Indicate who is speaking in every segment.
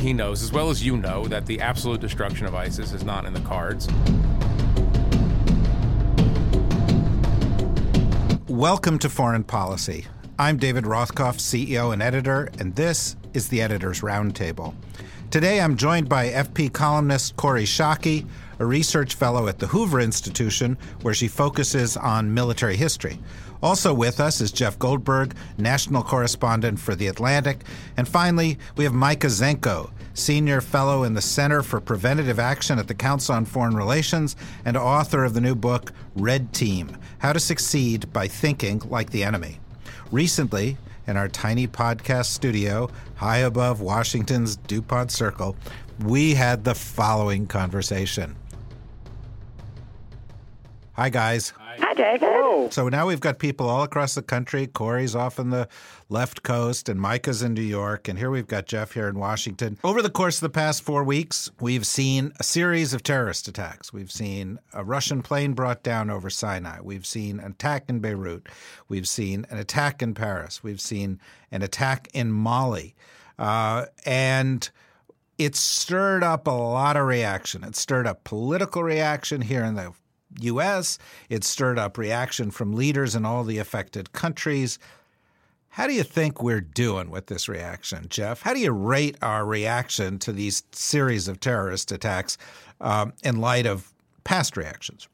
Speaker 1: he knows, as well as you know, that the absolute destruction of ISIS is not in the cards.
Speaker 2: Welcome to Foreign Policy. I'm David Rothkopf, CEO and editor, and this is the Editor's Roundtable. Today I'm joined by FP columnist Kori Schake, a research fellow at the Hoover Institution, where she focuses on military history. Also with us is Jeff Goldberg, national correspondent for The Atlantic. And finally, we have Micah Zenko, senior fellow in the Center for Preventative Action at the Council on Foreign Relations and author of the new book, Red Team How to Succeed by Thinking Like the Enemy. Recently, in our tiny podcast studio high above Washington's Dupont Circle, we had the following conversation. Hi, guys.
Speaker 3: Hi, David.
Speaker 2: So now we've got people all across the country. Kori's off in the left coast, and Micah's in New York, and here we've got Jeff here in Washington. Over the course of the past four weeks, we've seen a series of terrorist attacks. We've seen a Russian plane brought down over Sinai. We've seen an attack in Beirut. We've seen an attack in Paris. We've seen an attack in Mali. Uh, and it stirred up a lot of reaction. It stirred up political reaction here in the U.S. It stirred up reaction from leaders in all the affected countries. How do you think we're doing with this reaction, Jeff? How do you rate our reaction to these series of terrorist attacks um, in light of past reactions?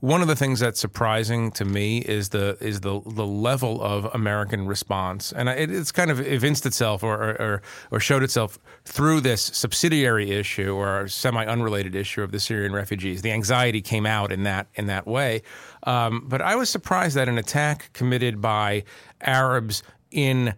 Speaker 1: One of the things that's surprising to me is the is the the level of American response, and it, it's kind of evinced itself or, or or showed itself through this subsidiary issue or semi unrelated issue of the Syrian refugees. The anxiety came out in that in that way, um, but I was surprised that an attack committed by Arabs in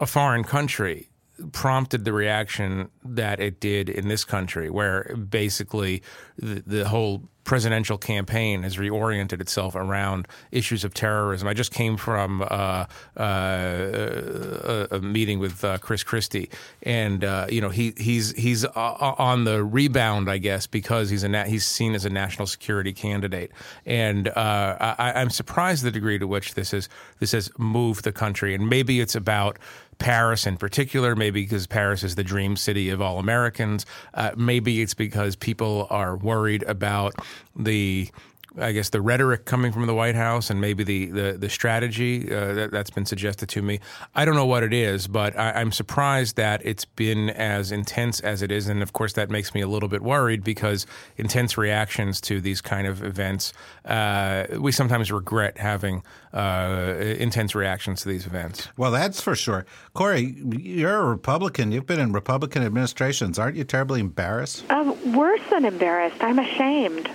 Speaker 1: a foreign country prompted the reaction that it did in this country, where basically the, the whole presidential campaign has reoriented itself around issues of terrorism. I just came from uh, uh, a, a, meeting with uh, Chris Christie, and uh, you know he he's he's on the rebound, I guess, because he's a na- he's seen as a national security candidate, and uh, I, I'm surprised the degree to which this is this has moved the country, and maybe it's about Paris in particular, maybe because Paris is the dream city of all Americans. Uh, maybe it's because people are worried about the I guess the rhetoric coming from the White House and maybe the the, the strategy uh, that, has been suggested to me. I don't know what it is, but I, am surprised that it's been as intense as it is, and of course that makes me a little bit worried because intense reactions to these kind of events, uh, we sometimes regret having uh, intense reactions to these events.
Speaker 2: Well, that's for sure. Kori, you're a Republican. You've been in Republican administrations. Aren't you terribly embarrassed?
Speaker 3: Um, worse than embarrassed. I'm ashamed.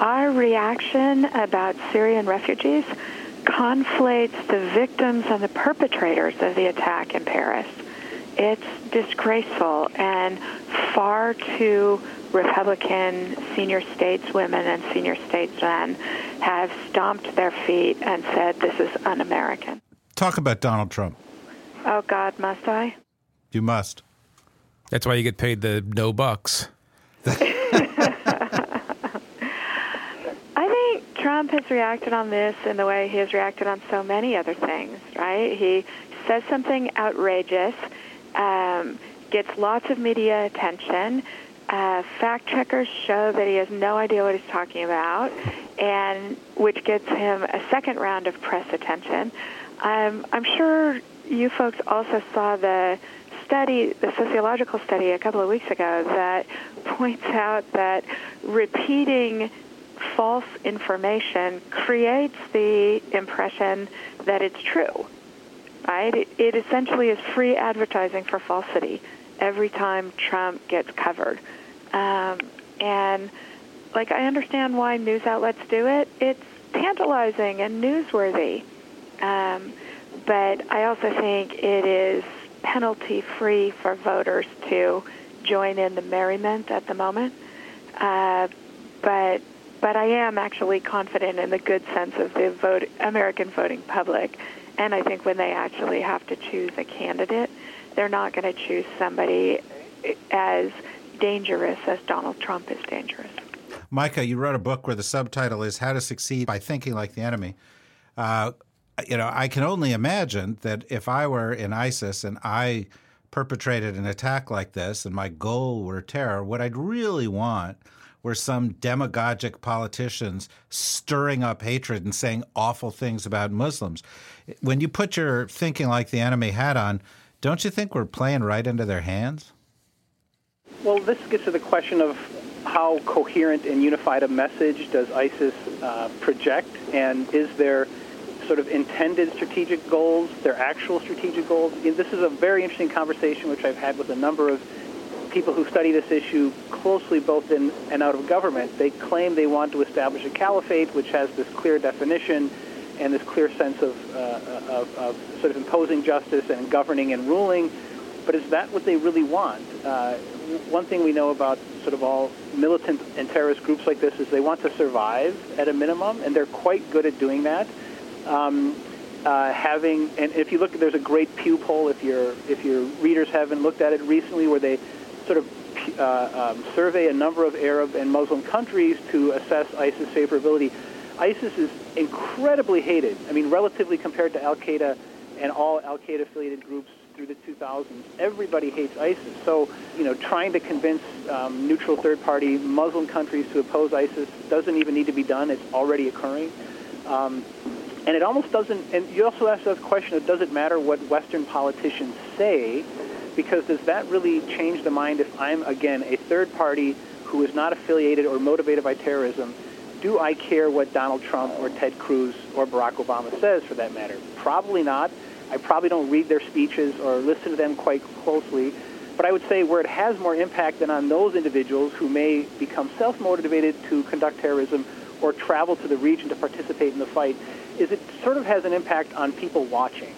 Speaker 3: Our reaction about Syrian refugees conflates the victims and the perpetrators of the attack in Paris. It's disgraceful and far too Republican senior stateswomen and senior statesmen have stomped their feet and said this is un-American.
Speaker 2: Talk about Donald Trump.
Speaker 3: Oh God, must I?
Speaker 2: You must.
Speaker 1: That's why you get paid the no bucks.
Speaker 3: Trump has reacted on this in the way he has reacted on so many other things, right? He says something outrageous, um, gets lots of media attention. Uh, fact checkers show that he has no idea what he's talking about, and which gets him a second round of press attention. Um, I'm sure you folks also saw the study, the sociological study a couple of weeks ago that points out that repeating false information creates the impression that it's true. Right? It, it essentially is free advertising for falsity every time Trump gets covered. Um, and like I understand why news outlets do it. It's tantalizing and newsworthy. Um, but I also think it is penalty free for voters to join in the merriment at the moment. Uh, but but I am actually confident in the good sense of the vote, American voting public. And I think when they actually have to choose a candidate, they're not going to choose somebody as dangerous as Donald Trump is dangerous.
Speaker 2: Micah, you wrote a book where the subtitle is How to Succeed by Thinking Like the Enemy. Uh, you know, I can only imagine that if I were in ISIS and I perpetrated an attack like this and my goal were terror, what I'd really want were some demagogic politicians stirring up hatred and saying awful things about Muslims. When you put your thinking like the enemy hat on, don't you think we're playing right into their hands?
Speaker 4: Well, this gets to the question of how coherent and unified a message does ISIS uh, project, and is there sort of intended strategic goals, their actual strategic goals? This is a very interesting conversation which I've had with a number of people who study this issue closely, both in and out of government, they claim they want to establish a caliphate, which has this clear definition and this clear sense of, uh, of, of, sort of imposing justice and governing and ruling. But is that what they really want? Uh, one thing we know about sort of all militant and terrorist groups like this is they want to survive at a minimum, and they're quite good at doing that. Um, uh, having and if you look, there's a great Pew poll if your if your readers haven't looked at it recently, where they sort of uh, um, survey a number of Arab and Muslim countries to assess ISIS favorability. ISIS is incredibly hated. I mean, relatively compared to Al Qaeda and all Al Qaeda affiliated groups through the 2000s, everybody hates ISIS. So, you know, trying to convince um, neutral third party Muslim countries to oppose ISIS doesn't even need to be done. It's already occurring. Um, and it almost doesn't, and you also asked the question of does it matter what Western politicians say? Because does that really change the mind if I'm, again, a third party who is not affiliated or motivated by terrorism? Do I care what Donald Trump or Ted Cruz or Barack Obama says for that matter? Probably not. I probably don't read their speeches or listen to them quite closely. But I would say where it has more impact than on those individuals who may become self-motivated to conduct terrorism or travel to the region to participate in the fight is it sort of has an impact on people watching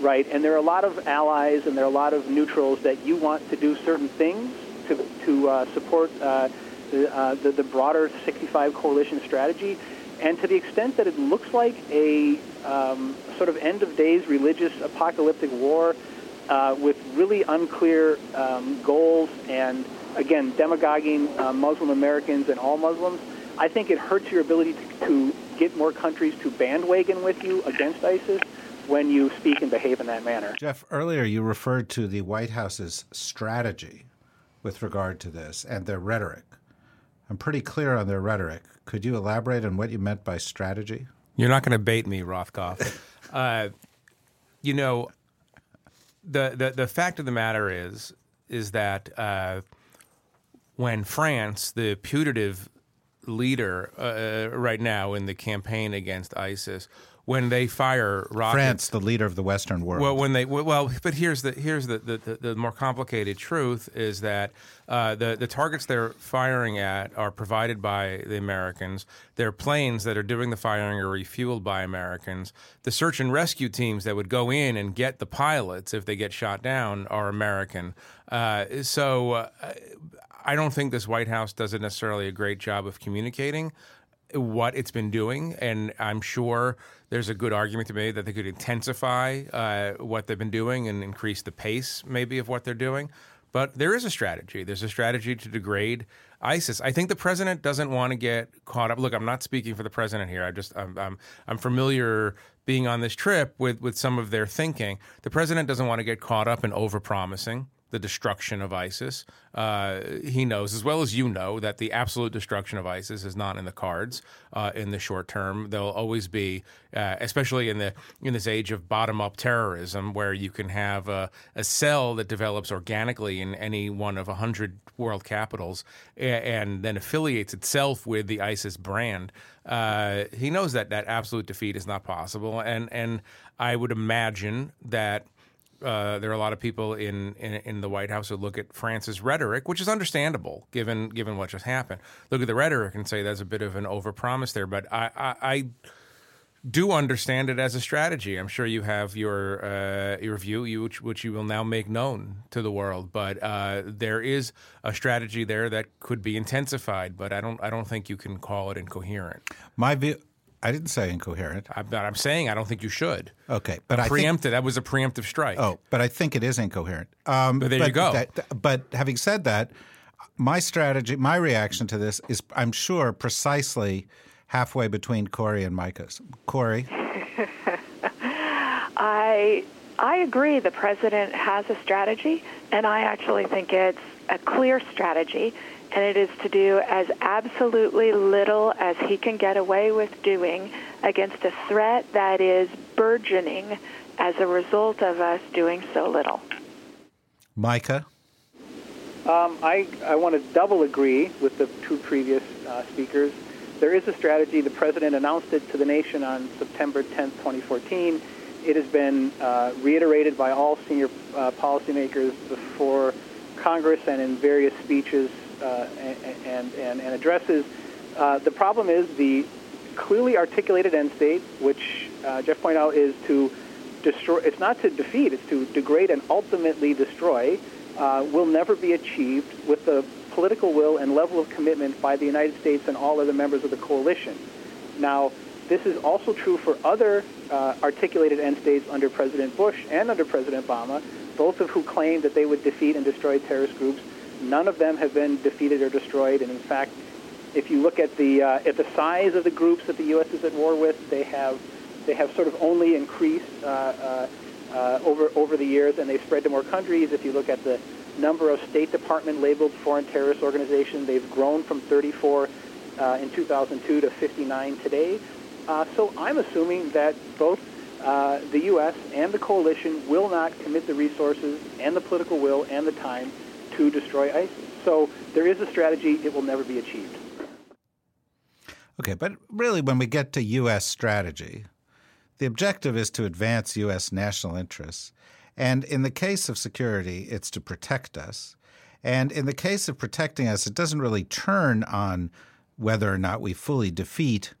Speaker 4: right? And there are a lot of allies and there are a lot of neutrals that you want to do certain things to, to uh, support uh, the, uh, the, the, broader 65 coalition strategy. And to the extent that it looks like a um, sort of end of days religious apocalyptic war uh, with really unclear um, goals and, again, demagoguing uh, Muslim Americans and all Muslims, I think it hurts your ability to, to get more countries to bandwagon with you against ISIS when you speak and behave in that manner.
Speaker 2: Jeff, earlier you referred to the White House's strategy with regard to this and their rhetoric. I'm pretty clear on their rhetoric. Could you elaborate on what you meant by strategy?
Speaker 1: You're not going to bait me, Rothkopf. uh, you know, the, the the fact of the matter is is that uh, when France, the putative leader uh, right now in the campaign against ISIS, when they fire rockets.
Speaker 2: France, the leader of the Western world.
Speaker 1: Well, when they well, but here's the here's the the, the, more complicated truth is that uh, the the targets they're firing at are provided by the Americans. Their planes that are doing the firing are refueled by Americans. The search and rescue teams that would go in and get the pilots if they get shot down are American. Uh, so. Uh, I don't think this White House does necessarily a great job of communicating what it's been doing, and I'm sure there's a good argument to be made that they could intensify uh, what they've been doing and increase the pace, maybe, of what they're doing. But there is a strategy. There's a strategy to degrade ISIS. I think the president doesn't want to get caught up. Look, I'm not speaking for the president here. I just I'm I'm, I'm familiar being on this trip with with some of their thinking. The president doesn't want to get caught up in overpromising the destruction of ISIS. Uh, he knows, as well as you know, that the absolute destruction of ISIS is not in the cards uh, in the short term. There'll always be, uh, especially in the in this age of bottom up terrorism, where you can have a, a, cell that develops organically in any one of a hundred world capitals and, and, then affiliates itself with the ISIS brand. Uh, he knows that that absolute defeat is not possible, and and I would imagine that uh, there are a lot of people in, in, in the White House who look at France's rhetoric, which is understandable given given what just happened. Look at the rhetoric and say there's a bit of an overpromise there. But I, I, I do understand it as a strategy. I'm sure you have your uh, your view, you, which, which you will now make known to the world. But uh, there is a strategy there that could be intensified. But I don't I don't think you can call it incoherent.
Speaker 2: My view. I didn't say incoherent.
Speaker 1: I'm, I'm saying I don't think you should.
Speaker 2: Okay,
Speaker 1: but I preempted. Think, that was a preemptive strike.
Speaker 2: Oh, but I think it is incoherent. Um,
Speaker 1: but there but, you go.
Speaker 2: That, but having said that, my strategy, my reaction to this is, I'm sure, precisely halfway between Kori and Micah's. Kori,
Speaker 3: I I agree the president has a strategy, and I actually think it's a clear strategy, and it is to do as absolutely little as he can get away with doing against a threat that is burgeoning as a result of us doing so little.
Speaker 2: Micah?
Speaker 4: Um, I, I want to double agree with the two previous uh, speakers. There is a strategy. The president announced it to the nation on September 10th, 2014. It has been uh, reiterated by all senior uh, policymakers before Congress and in various speeches and, and, and, addresses. Uh, the problem is the clearly articulated end state, which uh, Jeff pointed out is to destroy, it's not to defeat, it's to degrade and ultimately destroy, uh, will never be achieved with the political will and level of commitment by the United States and all other members of the coalition. Now, this is also true for other uh, articulated end states under President Bush and under President Obama, both of who claimed that they would defeat and destroy terrorist groups. None of them have been defeated or destroyed, and in fact, if you look at the uh, at the size of the groups that the U.S. is at war with, they have they have sort of only increased uh, uh, uh, over over the years, and they've spread to more countries. If you look at the number of State Department labeled foreign terrorist organizations, they've grown from 34 uh, in 2002 to 59 today. Uh, so I'm assuming that both the U.S. and the coalition will not commit the resources and the political will and the time to destroy ISIS. So there is a strategy; it will never be achieved.
Speaker 2: Okay, but really, when we get to U.S. strategy, the objective is to advance U.S. national interests. And in the case of security, it's to protect us. And in the case of protecting us, it doesn't really turn on whether or not we fully defeat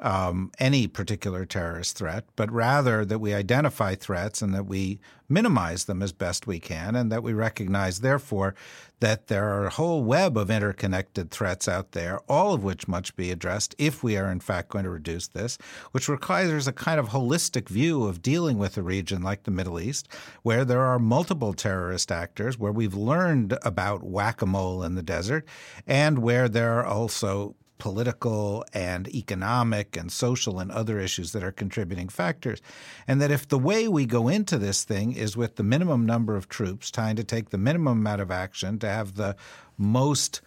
Speaker 2: um, any particular terrorist threat, but rather that we identify threats and that we minimize them as best we can, and that we recognize, therefore, that there are a whole web of interconnected threats out there, all of which must be addressed if we are, in fact, going to reduce this, which requires a kind of holistic view of dealing with a region like the Middle East, where there are multiple terrorist actors, where we've learned about whack a mole in the desert, and where there are also political and economic and social and other issues that are contributing factors. And that if the way we go into this thing is with the minimum number of troops, trying to take the minimum amount of action to have the most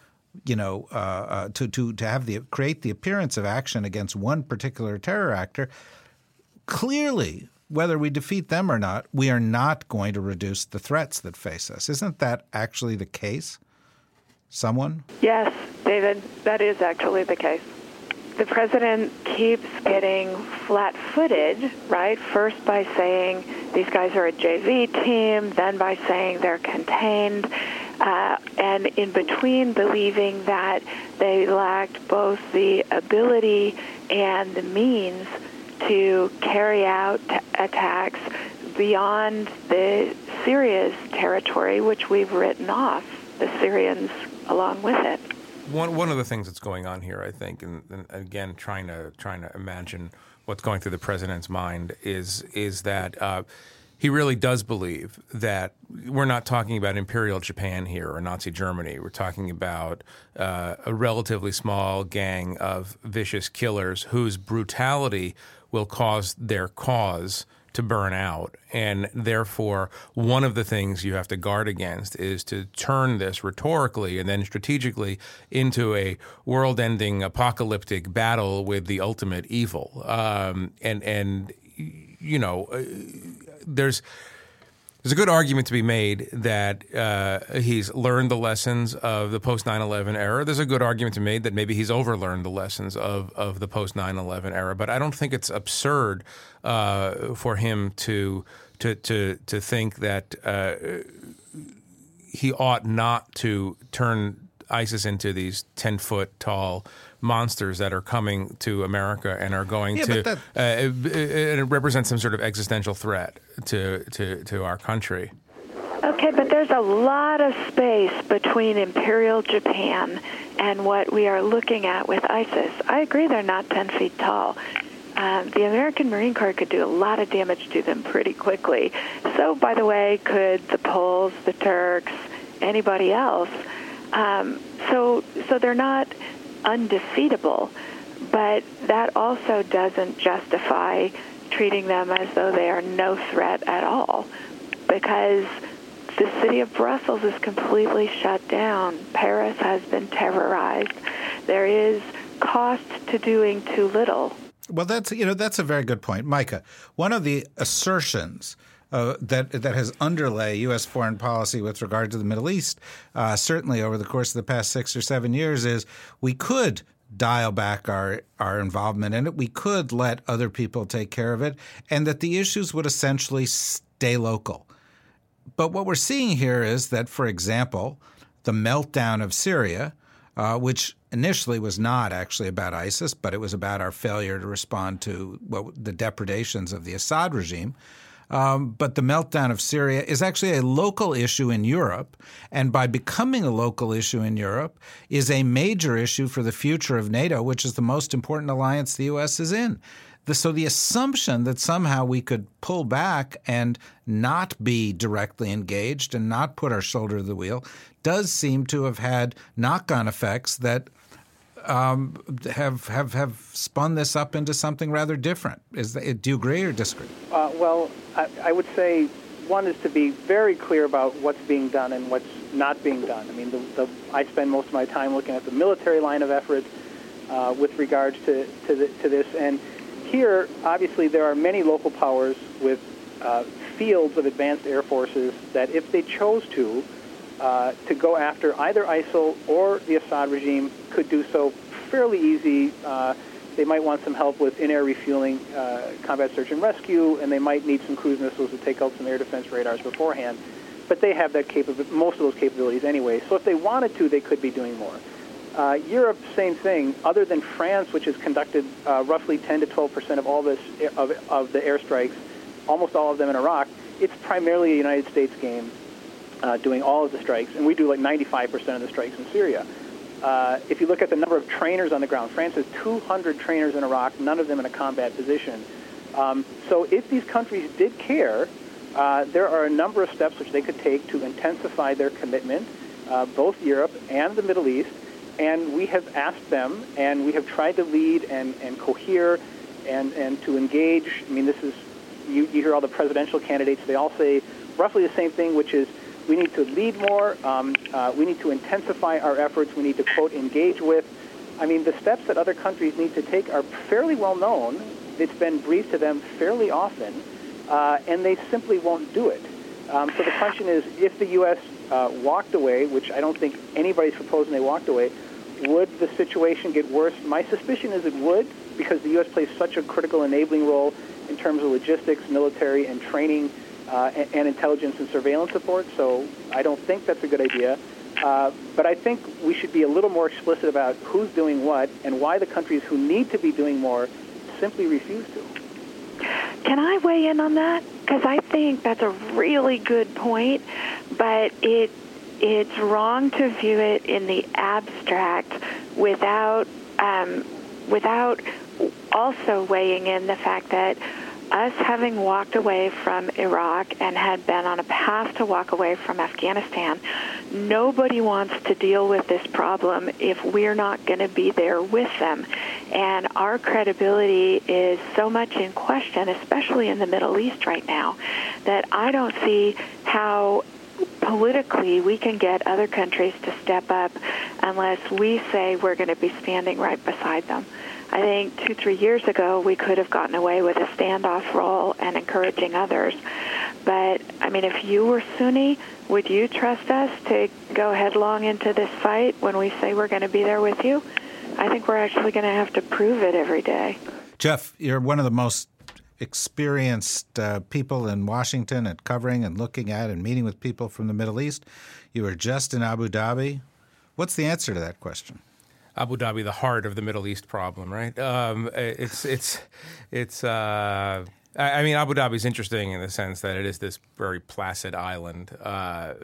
Speaker 2: you know, uh, uh, to to to have the create the appearance of action against one particular terror actor, clearly, whether we defeat them or not, we are not going to reduce the threats that face us. Isn't that actually the case? Someone?
Speaker 3: Yes, David, that is actually the case. The president keeps getting flat footed, right? First by saying these guys are a JV team, then by saying they're contained, uh, and in between believing that they lacked both the ability and the means to carry out t- attacks beyond the Syria's territory, which we've written off. The Syrians along with it.
Speaker 1: One one of the things that's going on here, I think, and, and again, trying to trying to imagine what's going through the president's mind is is that. Uh, he really does believe that we're not talking about imperial Japan here or Nazi Germany. We're talking about uh, a relatively small gang of vicious killers whose brutality will cause their cause to burn out. And therefore, one of the things you have to guard against is to turn this rhetorically and then strategically into a world ending apocalyptic battle with the ultimate evil. Um, and, and, you know, uh, there's there's a good argument to be made that uh, he's learned the lessons of the post 9 11 era. There's a good argument to be made that maybe he's overlearned the lessons of, of the post 9 11 era. But I don't think it's absurd uh, for him to, to, to, to think that uh, he ought not to turn ISIS into these 10 foot tall monsters that are coming to America and are going
Speaker 2: yeah,
Speaker 1: to that, uh, it, it, represents some sort of existential threat to, to, to our country.
Speaker 3: Okay, but there's a lot of space between Imperial Japan and what we are looking at with ISIS. I agree they're not 10 feet tall. Um, the American Marine Corps could do a lot of damage to them pretty quickly. So, by the way, could the Poles, the Turks, anybody else. Um, so, so they're not undefeatable, but that also doesn't justify treating them as though they are no threat at all because the city of Brussels is completely shut down. Paris has been terrorized. There is cost to doing too little.
Speaker 2: Well, that's you know that's a very good point, Micah. One of the assertions uh, that that has underlay U.S. foreign policy with regard to the Middle East, uh, certainly over the course of the past six or seven years, is we could dial back our our involvement in it. We could let other people take care of it, and that the issues would essentially stay local. But what we're seeing here is that, for example, the meltdown of Syria, uh, which initially was not actually about ISIS, but it was about our failure to respond to what, the depredations of the Assad regime. Um, but the meltdown of Syria is actually a local issue in Europe, and by becoming a local issue in Europe, is a major issue for the future of NATO, which is the most important alliance the U.S. is in. The, so the assumption that somehow we could pull back and not be directly engaged and not put our shoulder to the wheel does seem to have had knock-on effects that um, have have have spun this up into something rather different. Is that, do you agree or disagree?
Speaker 4: Uh, well, I, I, would say one is to be very clear about what's being done and what's not being done. I mean, the, the, I spend most of my time looking at the military line of effort uh, with regards to to, the, to, this, and here, obviously, there are many local powers with uh, fields of advanced air forces that, if they chose to, uh, to go after either ISIL or the Assad regime could do so fairly easy. Uh, they might want some help with in-air refueling, uh, combat search and rescue, and they might need some cruise missiles to take out some air defense radars beforehand. But they have that most of those capabilities anyway. So if they wanted to, they could be doing more. Uh, Europe, same thing. Other than France, which has conducted uh, roughly 10 to 12 percent of all this of, of the airstrikes, almost all of them in Iraq, it's primarily a United States game uh, doing all of the strikes, and we do like 95 percent of the strikes in Syria. Uh, if you look at the number of trainers on the ground, France has 200 trainers in Iraq, none of them in a combat position. Um, so if these countries did care, uh, there are a number of steps which they could take to intensify their commitment, uh, both Europe and the Middle East. And we have asked them, and we have tried to lead and, and cohere and, and to engage. I mean, this is, you, you hear all the presidential candidates, they all say roughly the same thing, which is we need to lead more. Um, uh, we need to intensify our efforts. We need to, quote, engage with. I mean, the steps that other countries need to take are fairly well known. It's been briefed to them fairly often, uh, and they simply won't do it. Um, so the question is, if the U.S. Uh, walked away, which I don't think anybody's proposing they walked away, would the situation get worse? My suspicion is it would, because the U.S. plays such a critical enabling role in terms of logistics, military, and training uh, and, intelligence and surveillance support. So I don't think that's a good idea. Uh, but I think we should be a little more explicit about who's doing what and why the countries who need to be doing more simply refuse to.
Speaker 3: Can I weigh in on that? Because I think that's a really good point, but it it's wrong to view it in the abstract without um, without also weighing in the fact that us having walked away from Iraq and had been on a path to walk away from Afghanistan, nobody wants to deal with this problem if we're not going to be there with them. And our credibility is so much in question, especially in the Middle East right now, that I don't see how politically we can get other countries to step up unless we say we're going to be standing right beside them. I think two, three years ago, we could have gotten away with a standoff role and encouraging others. But, I mean, if you were Sunni, would you trust us to go headlong into this fight when we say we're going to be there with you? I think we're actually going to have to prove it every day.
Speaker 2: Jeff, you're one of the most experienced uh, people in Washington at covering and looking at and meeting with people from the Middle East. You were just in Abu Dhabi. What's the answer to that question?
Speaker 1: Abu Dhabi, the heart of the Middle East problem, right? Um, it's it's it's. Uh, I mean, Abu Dhabi is interesting in the sense that it is this very placid island uh,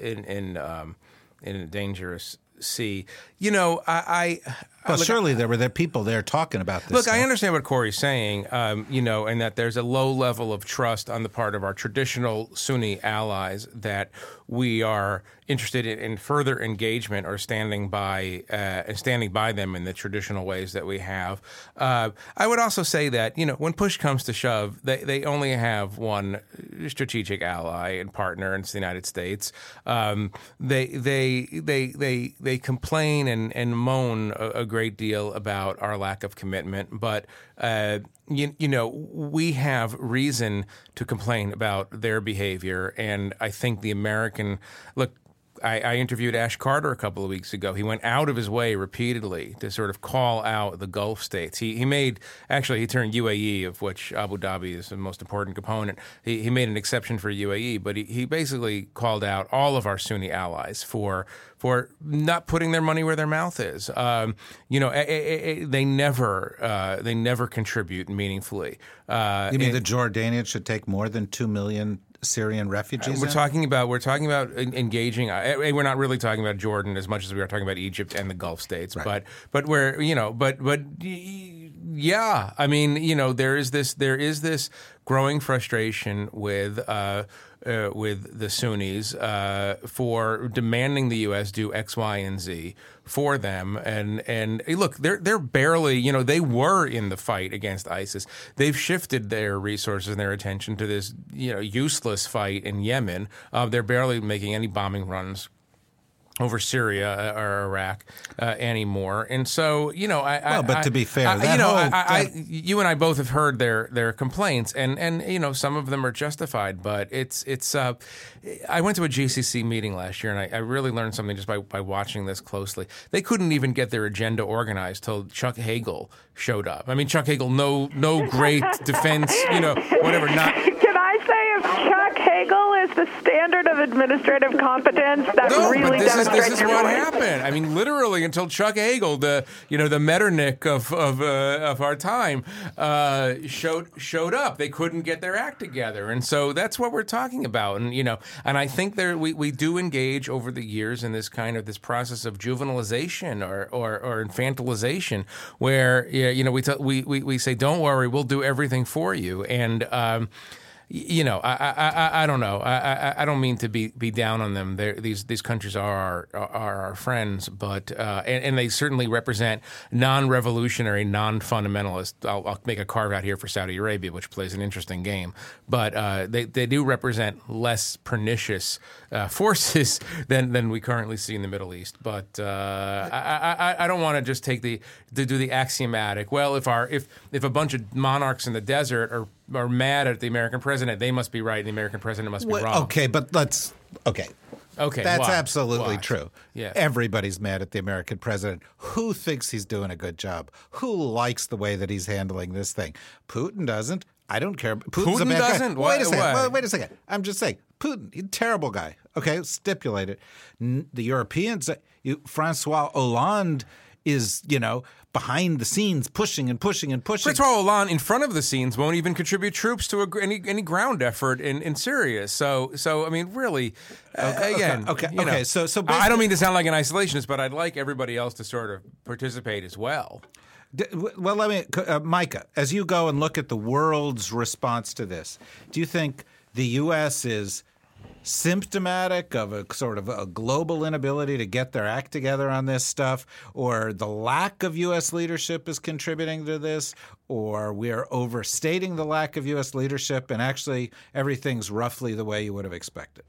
Speaker 1: in in um, in a dangerous see. You know, I. I
Speaker 2: well,
Speaker 1: look,
Speaker 2: surely there were there people there talking about this.
Speaker 1: Look,
Speaker 2: stuff.
Speaker 1: I understand what Kori's saying, um, you know, and that there's a low level of trust on the part of our traditional Sunni allies that we are interested in, in further engagement or standing by uh, standing by them in the traditional ways that we have. Uh, I would also say that you know when push comes to shove, they, they only have one strategic ally and partner, and it's the United States. Um, they they they they they complain and and moan a, a great deal about our lack of commitment, but uh, you, you know we have reason to complain about their behavior, and I think the American look. I, I, interviewed Ash Carter a couple of weeks ago. He went out of his way repeatedly to sort of call out the Gulf states. He, he made, actually, he turned UAE, of which Abu Dhabi is the most important component. He, he made an exception for UAE, but he, he basically called out all of our Sunni allies for for not putting their money where their mouth is. Um, you know, a, a, a, they never uh, they never contribute meaningfully.
Speaker 2: Uh, you mean and, the Jordanians should take more than two million Syrian refugees?
Speaker 1: We're
Speaker 2: in?
Speaker 1: talking about we're talking about engaging. Uh, eh, eh, we're not really talking about Jordan as much as we are talking about Egypt and the Gulf states. Right. But but we're you know but but yeah, I mean you know there is this there is this growing frustration with. Uh, uh, with the Sunnis uh, for demanding the U.S. do X, Y, and Z for them. And and look, they're they're barely, you know, they were in the fight against ISIS. They've shifted their resources and their attention to this, you know, useless fight in Yemen. Uh, they're barely making any bombing runs over Syria uh, or Iraq uh, anymore, and so you know, I.
Speaker 2: Well,
Speaker 1: I,
Speaker 2: but to be fair,
Speaker 1: I, you know, whole, I, you and I both have heard their their complaints, and and you know, some of them are justified, but it's it's. Uh, I went to a GCC meeting last year, and I, really learned something just by by watching this closely. They couldn't even get their agenda organized till Chuck Hagel showed up. I mean, Chuck Hagel, no no great defense, you know, whatever. Not
Speaker 3: can I say if Chuck Hagel is the standard of administrative competence, that
Speaker 1: no,
Speaker 3: really
Speaker 1: but this is
Speaker 3: this
Speaker 1: is what happened. I mean, literally until Chuck Hagel, the you know the Metternich of of uh, of our time, uh, showed showed up. They couldn't get their act together, and so that's what we're talking about. And you know, and I think there we, we do engage over the years in this kind of this process of juvenilization or or, or infantilization, where you know we, t- we we we say, "Don't worry, we'll do everything for you," and um, you know, I, I, I, don't know. I, I, don't mean to be, be down on them. They're, these these countries are our, are our friends, but uh, and, and, they certainly represent non-revolutionary, non-fundamentalist. I'll, I'll, make a carve out here for Saudi Arabia, which plays an interesting game, but uh, they they do represent less pernicious uh, forces than than we currently see in the Middle East. But uh, I, I, I don't want to just take the to do the axiomatic. Well, if our if if a bunch of monarchs in the desert are are mad at the American president, they must be right, and the American president must be
Speaker 2: well,
Speaker 1: wrong.
Speaker 2: Okay, but let's okay.
Speaker 1: Okay,
Speaker 2: that's
Speaker 1: why?
Speaker 2: absolutely
Speaker 1: why?
Speaker 2: true.
Speaker 1: Yeah,
Speaker 2: everybody's mad at the American president. Who thinks he's doing a good job? Who likes the way that he's handling this thing? Putin doesn't. I don't care. Putin's
Speaker 1: Putin
Speaker 2: a bad
Speaker 1: doesn't.
Speaker 2: Guy. Wait a second. Wait, wait a second. I'm just saying. Putin, he's a terrible guy. Okay, stipulate it. The Europeans, Francois Hollande is, you know, behind the scenes pushing and pushing and pushing.
Speaker 1: Francois Hollande in front of the scenes won't even contribute troops to a, any any ground effort in, in Syria. So so I mean really uh,
Speaker 2: okay,
Speaker 1: again
Speaker 2: okay okay, okay. so so
Speaker 1: I don't mean to sound like an isolationist, but I'd like everybody else to sort of participate as well.
Speaker 2: Well, let me, uh, Micah, as you go and look at the world's response to this, do you think the U.S. is symptomatic of a sort of a global inability to get their act together on this stuff, or the lack of U.S. leadership is contributing to this, or we are overstating the lack of U.S. leadership and actually everything's roughly the way you would have expected?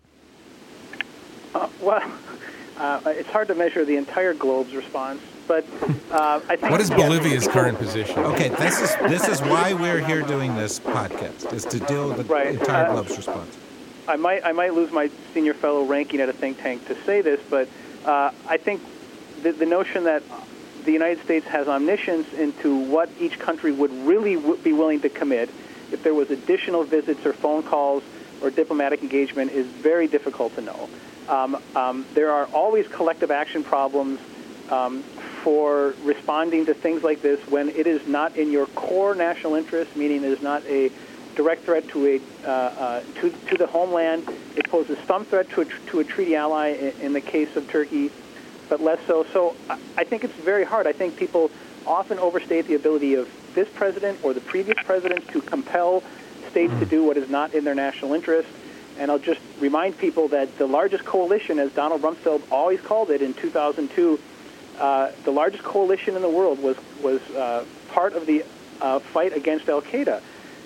Speaker 4: Uh, well, uh, it's hard to measure the entire globe's response. But uh, I think
Speaker 1: what is Bolivia's current position?
Speaker 2: Okay, this is this is why we're here doing this podcast is to deal with the right. entire uh, globe's response.
Speaker 4: I might I might lose my senior fellow ranking at a think tank to say this, but uh, I think the, the notion that the United States has omniscience into what each country would really w- be willing to commit if there was additional visits or phone calls or diplomatic engagement is very difficult to know. Um, um, there are always collective action problems um, for responding to things like this when it is not in your core national interest, meaning it is not a direct threat to a uh, uh, to, to the homeland. It poses some threat to a, to a treaty ally in, in the case of Turkey. but less so. So I think it's very hard. I think people often overstate the ability of this president or the previous presidents to compel states to do what is not in their national interest. And I'll just remind people that the largest coalition, as Donald Rumsfeld always called it in 2002, uh, the largest coalition in the world was was uh, part of the uh, fight against Al Qaeda,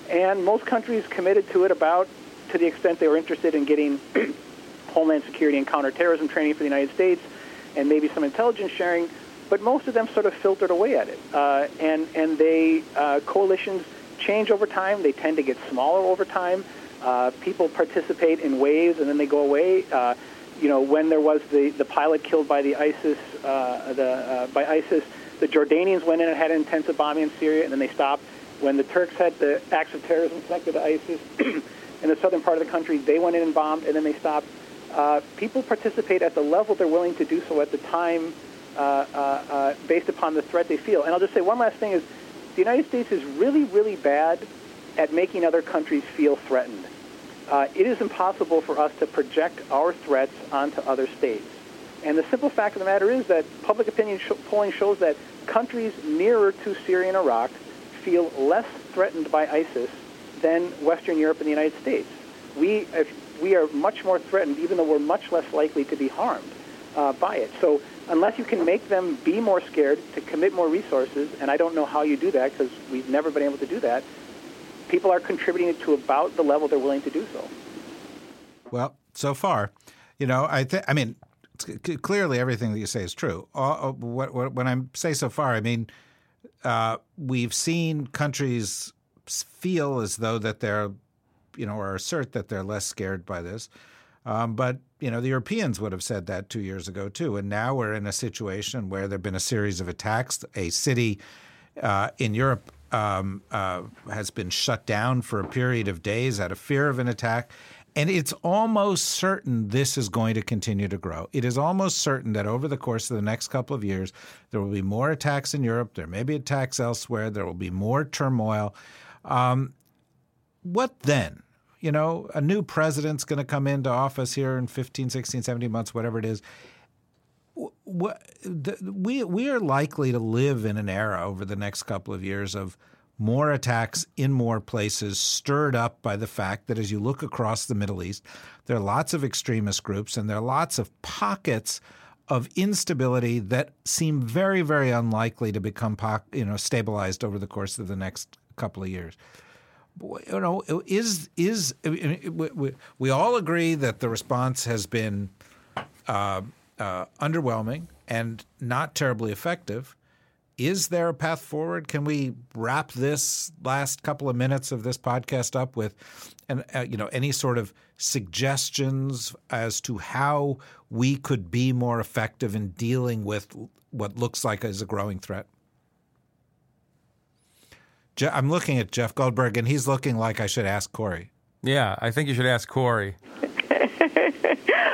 Speaker 4: and most countries committed to it about to the extent they were interested in getting homeland security and counterterrorism training for the United States, and maybe some intelligence sharing. But most of them sort of filtered away at it, uh, and and they uh, coalitions change over time. They tend to get smaller over time. Uh, people participate in waves and then they go away. Uh, you know, when there was the, the pilot killed by the ISIS, uh, the, uh, by ISIS, the Jordanians went in and had intensive bombing in Syria, and then they stopped. When the Turks had the acts of terrorism connected to ISIS in the southern part of the country, they went in and bombed, and then they stopped. Uh, people participate at the level they're willing to do so at the time uh, uh, uh, based upon the threat they feel. And I'll just say one last thing is the United States is really, really bad at making other countries feel threatened. Uh, it is impossible for us to project our threats onto other states. And the simple fact of the matter is that public opinion sh- polling shows that countries nearer to Syria and Iraq feel less threatened by ISIS than Western Europe and the United States. We, we are much more threatened, even though we're much less likely to be harmed uh, by it. So unless you can make them be more scared to commit more resources, and I don't know how you do that because we've never been able to do that, people are contributing to about the level they're willing to do so.
Speaker 2: Well, so far, you know, I think, I mean, clearly everything that you say is true. Uh, what, what, when I say so far, I mean, uh, we've seen countries feel as though that they're, you know, or assert that they're less scared by this. Um, but you know, the Europeans would have said that two years ago too. And now we're in a situation where there've been a series of attacks. A city uh, in Europe um, uh, has been shut down for a period of days out of fear of an attack. And it's almost certain this is going to continue to grow. It is almost certain that over the course of the next couple of years, there will be more attacks in Europe. There may be attacks elsewhere. There will be more turmoil. Um, what then? You know, a new president's going to come into office here in 15, 16, 17 months, whatever it is we we are likely to live in an era over the next couple of years of more attacks in more places, stirred up by the fact that as you look across the Middle East, there are lots of extremist groups and there are lots of pockets of instability that seem very, very unlikely to become you know stabilized over the course of the next couple of years. You know, is is we, all agree that the response has been uh, uh, underwhelming and not terribly effective. Is there a path forward? Can we wrap this last couple of minutes of this podcast up with, and uh, you know, any sort of suggestions as to how we could be more effective in dealing with what looks like is a growing threat? Je- I'm looking at Jeff Goldberg, and he's looking like I should ask Kori.
Speaker 1: Yeah, I think you should ask Kori.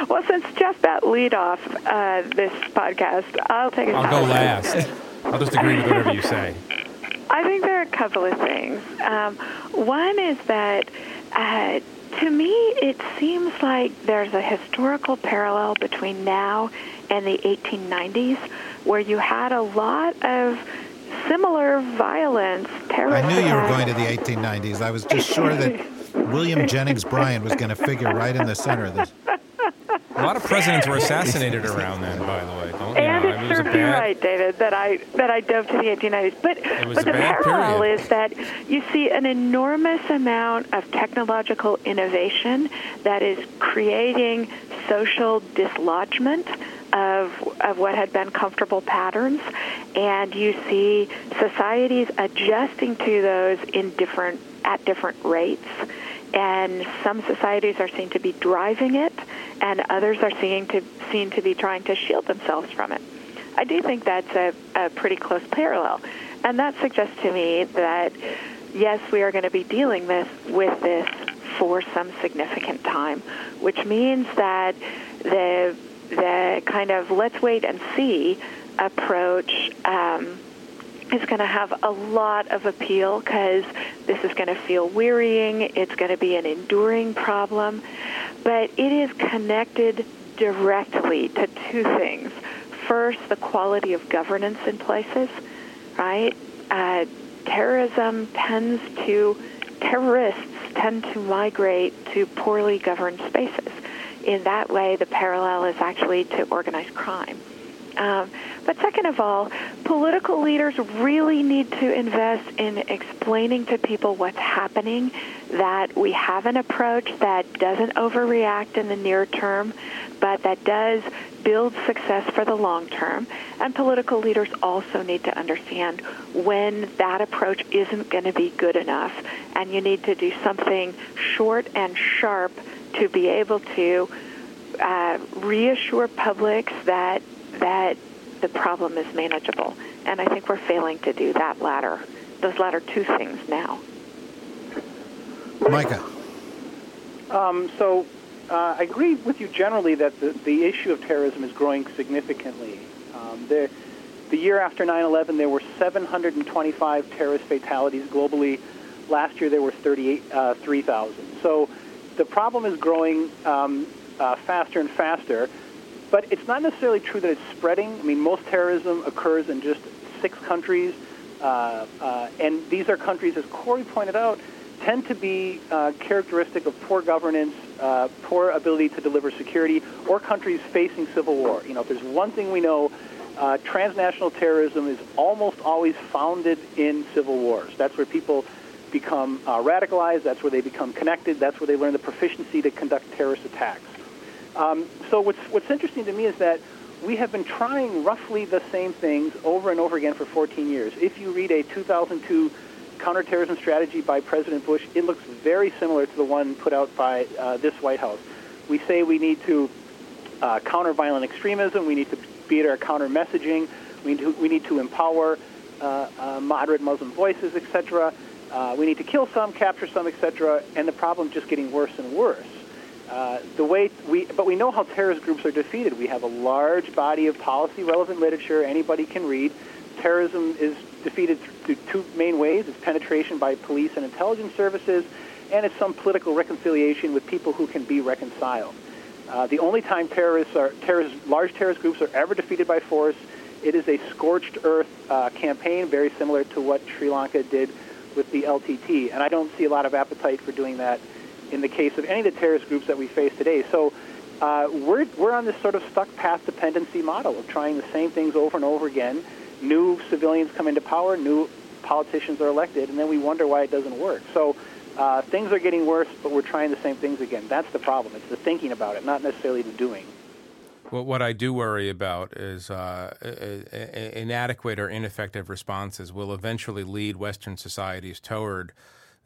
Speaker 3: well, since Jeff got lead off uh, this podcast, I'll take a
Speaker 1: I'll go last. I'll just agree with whatever you say.
Speaker 3: I think there are a couple of things. Um, one is that uh, to me, it seems like there's a historical parallel between now and the 1890s, where you had a lot of similar violence, terrorist.
Speaker 2: I knew you were going to the 1890s. I was just sure that William Jennings Bryan was going to figure right in the center of this.
Speaker 1: A lot of presidents were assassinated around then, by the way.
Speaker 3: Don't, it serves right, David, that I that I dove to the 1890s. But but the parallel period. is that you see an enormous amount of technological innovation that is creating social dislodgement of of what had been comfortable patterns, and you see societies adjusting to those in different at different rates and some societies are seen to be driving it, and others are seen to seen to be trying to shield themselves from it. I do think that's a, a pretty close parallel, and that suggests to me that yes, we are going to be dealing this with this for some significant time, which means that the the kind of let's wait and see approach. Um, is going to have a lot of appeal because this is going to feel wearying. It's going to be an enduring problem. But it is connected directly to two things. First, the quality of governance in places, right? Uh, terrorism tends to, terrorists tend to migrate to poorly governed spaces. In that way, the parallel is actually to organized crime. Um, but second of all, political leaders really need to invest in explaining to people what's happening, that we have an approach that doesn't overreact in the near term, but that does build success for the long term. And political leaders also need to understand when that approach isn't going to be good enough, and you need to do something short and sharp to be able to uh, reassure publics that that the problem is manageable. And I think we're failing to do that latter, those latter two things now.
Speaker 2: Micah.
Speaker 4: Um, so uh, I agree with you generally that the, the issue of terrorism is growing significantly. Um, the, the year after 9/11, there were 725 terrorist fatalities globally. Last year, there were 38, uh, 3,000. So the problem is growing um, uh, faster and faster. But it's not necessarily true that it's spreading. I mean, most terrorism occurs in just six countries, uh, uh, and these are countries, as Kori pointed out, tend to be uh, characteristic of poor governance, uh, poor ability to deliver security, or countries facing civil war. You know, if there's one thing we know, uh, transnational terrorism is almost always founded in civil wars. That's where people become uh, radicalized. That's where they become connected. That's where they learn the proficiency to conduct terrorist attacks. Um, so what's what's interesting to me is that we have been trying roughly the same things over and over again for 14 years. If you read a 2002 counterterrorism strategy by President Bush, it looks very similar to the one put out by uh, this White House. We say we need to uh, counter violent extremism. We need to beat our counter messaging. We need to, we need to empower uh, uh moderate Muslim voices, etc. Uh, we need to kill some, capture some, etc. And the problem just getting worse and worse. Uh, the way we, but we know how terrorist groups are defeated. We have a large body of policy-relevant literature anybody can read. Terrorism is defeated through two main ways: it's penetration by police and intelligence services, and it's some political reconciliation with people who can be reconciled. Uh, the only time terrorists are terrorist, large terrorist groups are ever defeated by force, it is a scorched earth uh, campaign, very similar to what Sri Lanka did with the LTT. And I don't see a lot of appetite for doing that in the case of any of the terrorist groups that we face today. So uh, we're, we're on this sort of stuck path dependency model of trying the same things over and over again. New civilians come into power, new politicians are elected, and then we wonder why it doesn't work. So uh, things are getting worse, but we're trying the same things again. That's the problem. It's the thinking about it, not necessarily the doing.
Speaker 1: Well, what I do worry about is uh, inadequate or ineffective responses will eventually lead Western societies toward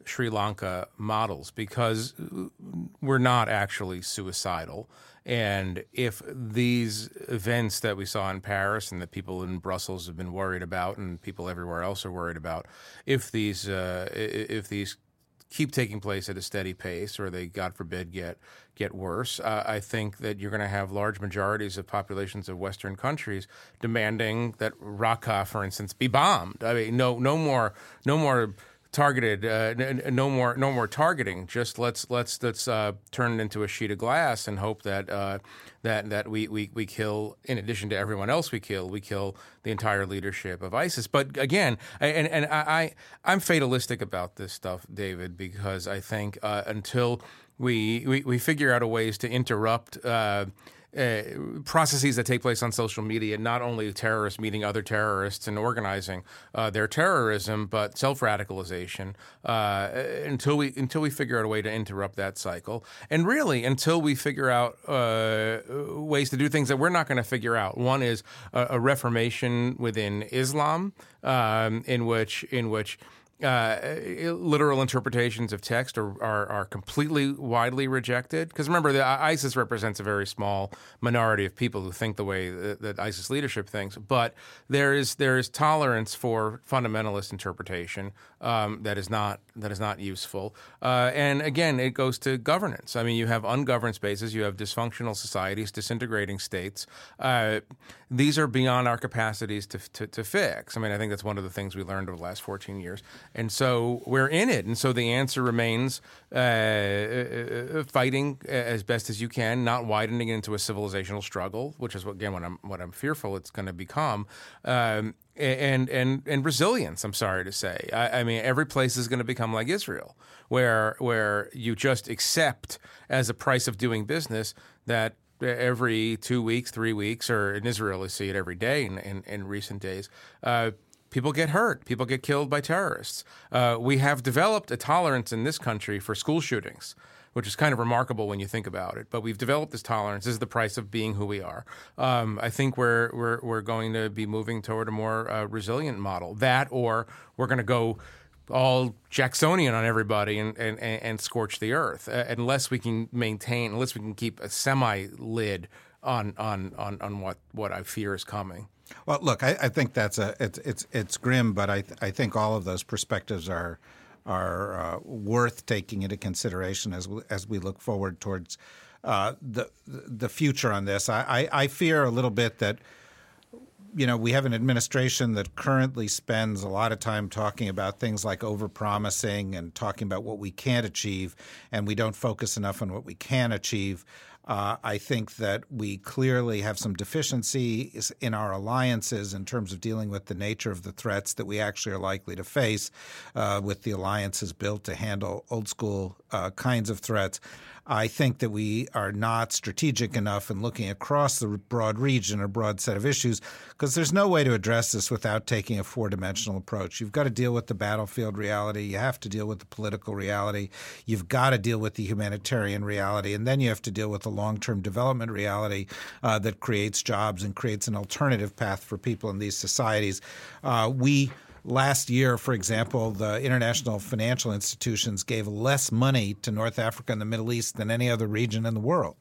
Speaker 1: Sri Lanka models because we're not actually suicidal. And if these events that we saw in Paris and that people in Brussels have been worried about, and people everywhere else are worried about, if these uh, if these keep taking place at a steady pace, or they, God forbid, get get worse, uh, I think that you're going to have large majorities of populations of Western countries demanding that Raqqa, for instance, be bombed. I mean, no, no more, no more targeted. Uh, no more, no more targeting. Just let's let's let's uh, turn it into a sheet of glass and hope that uh, that that we, we we kill. In addition to everyone else we kill, we kill the entire leadership of ISIS. But again, and and I, I am fatalistic about this stuff, David, because I think uh, until we, we we figure out a ways to interrupt uh, processes that take place on social media, not only terrorists meeting other terrorists and organizing uh, their terrorism, but self radicalization. Uh, until we until we figure out a way to interrupt that cycle, and really until we figure out uh, ways to do things that we're not going to figure out. One is a, a reformation within Islam, um, in which in which uh, literal interpretations of text are, are, are completely widely rejected. Because remember, the, ISIS represents a very small minority of people who think the way that, that, ISIS leadership thinks. But there is there is tolerance for fundamentalist interpretation um, that is not that is not useful. Uh, and again, it goes to governance. I mean, you have ungoverned spaces, you have dysfunctional societies, disintegrating states. Uh, these are beyond our capacities to, to, to fix. I mean, I think that's one of the things we learned over the last 14 years. And so we're in it. And so the answer remains uh, uh fighting as best as you can, not widening it into a civilizational struggle, which is, what, again, what I'm, what I'm fearful it's going to become. Um, and and and resilience. I'm sorry to say. I, I mean, every place is going to become like Israel, where where you just accept as a price of doing business that every two weeks, three weeks, or in Israel, you see it every day in, in, in recent days. Uh, people get hurt. People get killed by terrorists. Uh, we have developed a tolerance in this country for school shootings which is kind of remarkable when you think about it. But we've developed this tolerance. This is the price of being who we are. Um, I think we're, we're, we're going to be moving toward a more uh, resilient model. That, or we're going to go all Jacksonian on everybody and, and, and scorch the earth uh, unless we can maintain, unless we can keep a semi lid on, on, on, on what, what I fear is coming.
Speaker 2: Well, look, I, I think that's a it's it's it's grim, but I th- I think all of those perspectives are are uh, worth taking into consideration as we, as we look forward towards uh, the the future on this. I, I, I, fear a little bit that you know we have an administration that currently spends a lot of time talking about things like overpromising and talking about what we can't achieve, and we don't focus enough on what we can achieve. Uh, I think that we clearly have some deficiencies in our alliances in terms of dealing with the nature of the threats that we actually are likely to face uh, with the alliances built to handle old school uh, kinds of threats. I think that we are not strategic enough in looking across the broad region or broad set of issues because there's no way to address this without taking a four dimensional approach. You've got to deal with the battlefield reality, you have to deal with the political reality, you've got to deal with the humanitarian reality, and then you have to deal with the long term development reality uh, that creates jobs and creates an alternative path for people in these societies. Uh, we Last year, for example, the international financial institutions gave less money to North Africa and the Middle East than any other region in the world.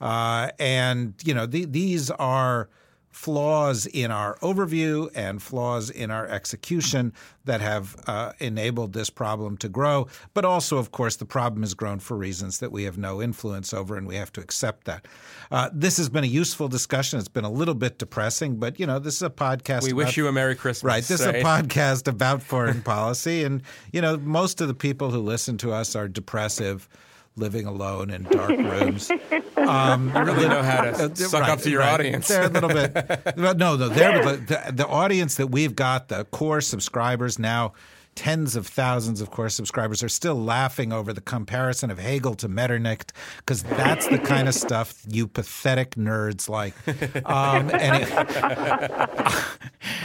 Speaker 2: Uh, and, you know, the, these are flaws in our overview and flaws in our execution that have uh, enabled this problem to grow. But also, of course, the problem has grown for reasons that we have no influence over, and we have to accept that. Uh, this has been a useful discussion. It's been a little bit depressing, but you know, this is a podcast.
Speaker 1: We
Speaker 2: about,
Speaker 1: wish you a Merry Christmas.
Speaker 2: Right. This right? is a podcast about foreign policy, and you know, most of the people who listen to us are depressive living alone in dark rooms.
Speaker 1: Um, you really know how to uh, suck right, up to your right. audience.
Speaker 2: They're a little bit. no, no, they're the, the audience that we've got, the core subscribers now tens of thousands of course subscribers are still laughing over the comparison of Hegel to Metternich because that's the kind of stuff you pathetic nerds like. Um, any,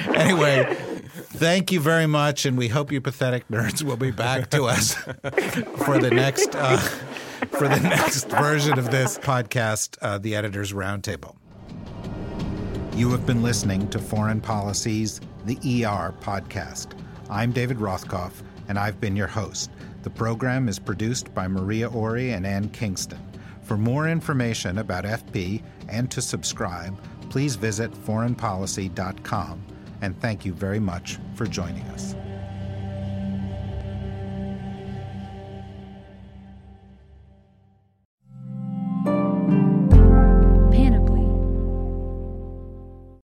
Speaker 2: anyway, thank you very much, and we hope you pathetic nerds will be back to us for the next uh, for the next version of this podcast, uh, the Editors Roundtable. You have been listening to Foreign Policies, The ER podcast. I'm David Rothkopf, and I've been your host. The program is produced by Maria Ori and Ann Kingston. For more information about FP and to subscribe, please visit foreignpolicy.com. And thank you very much for joining us.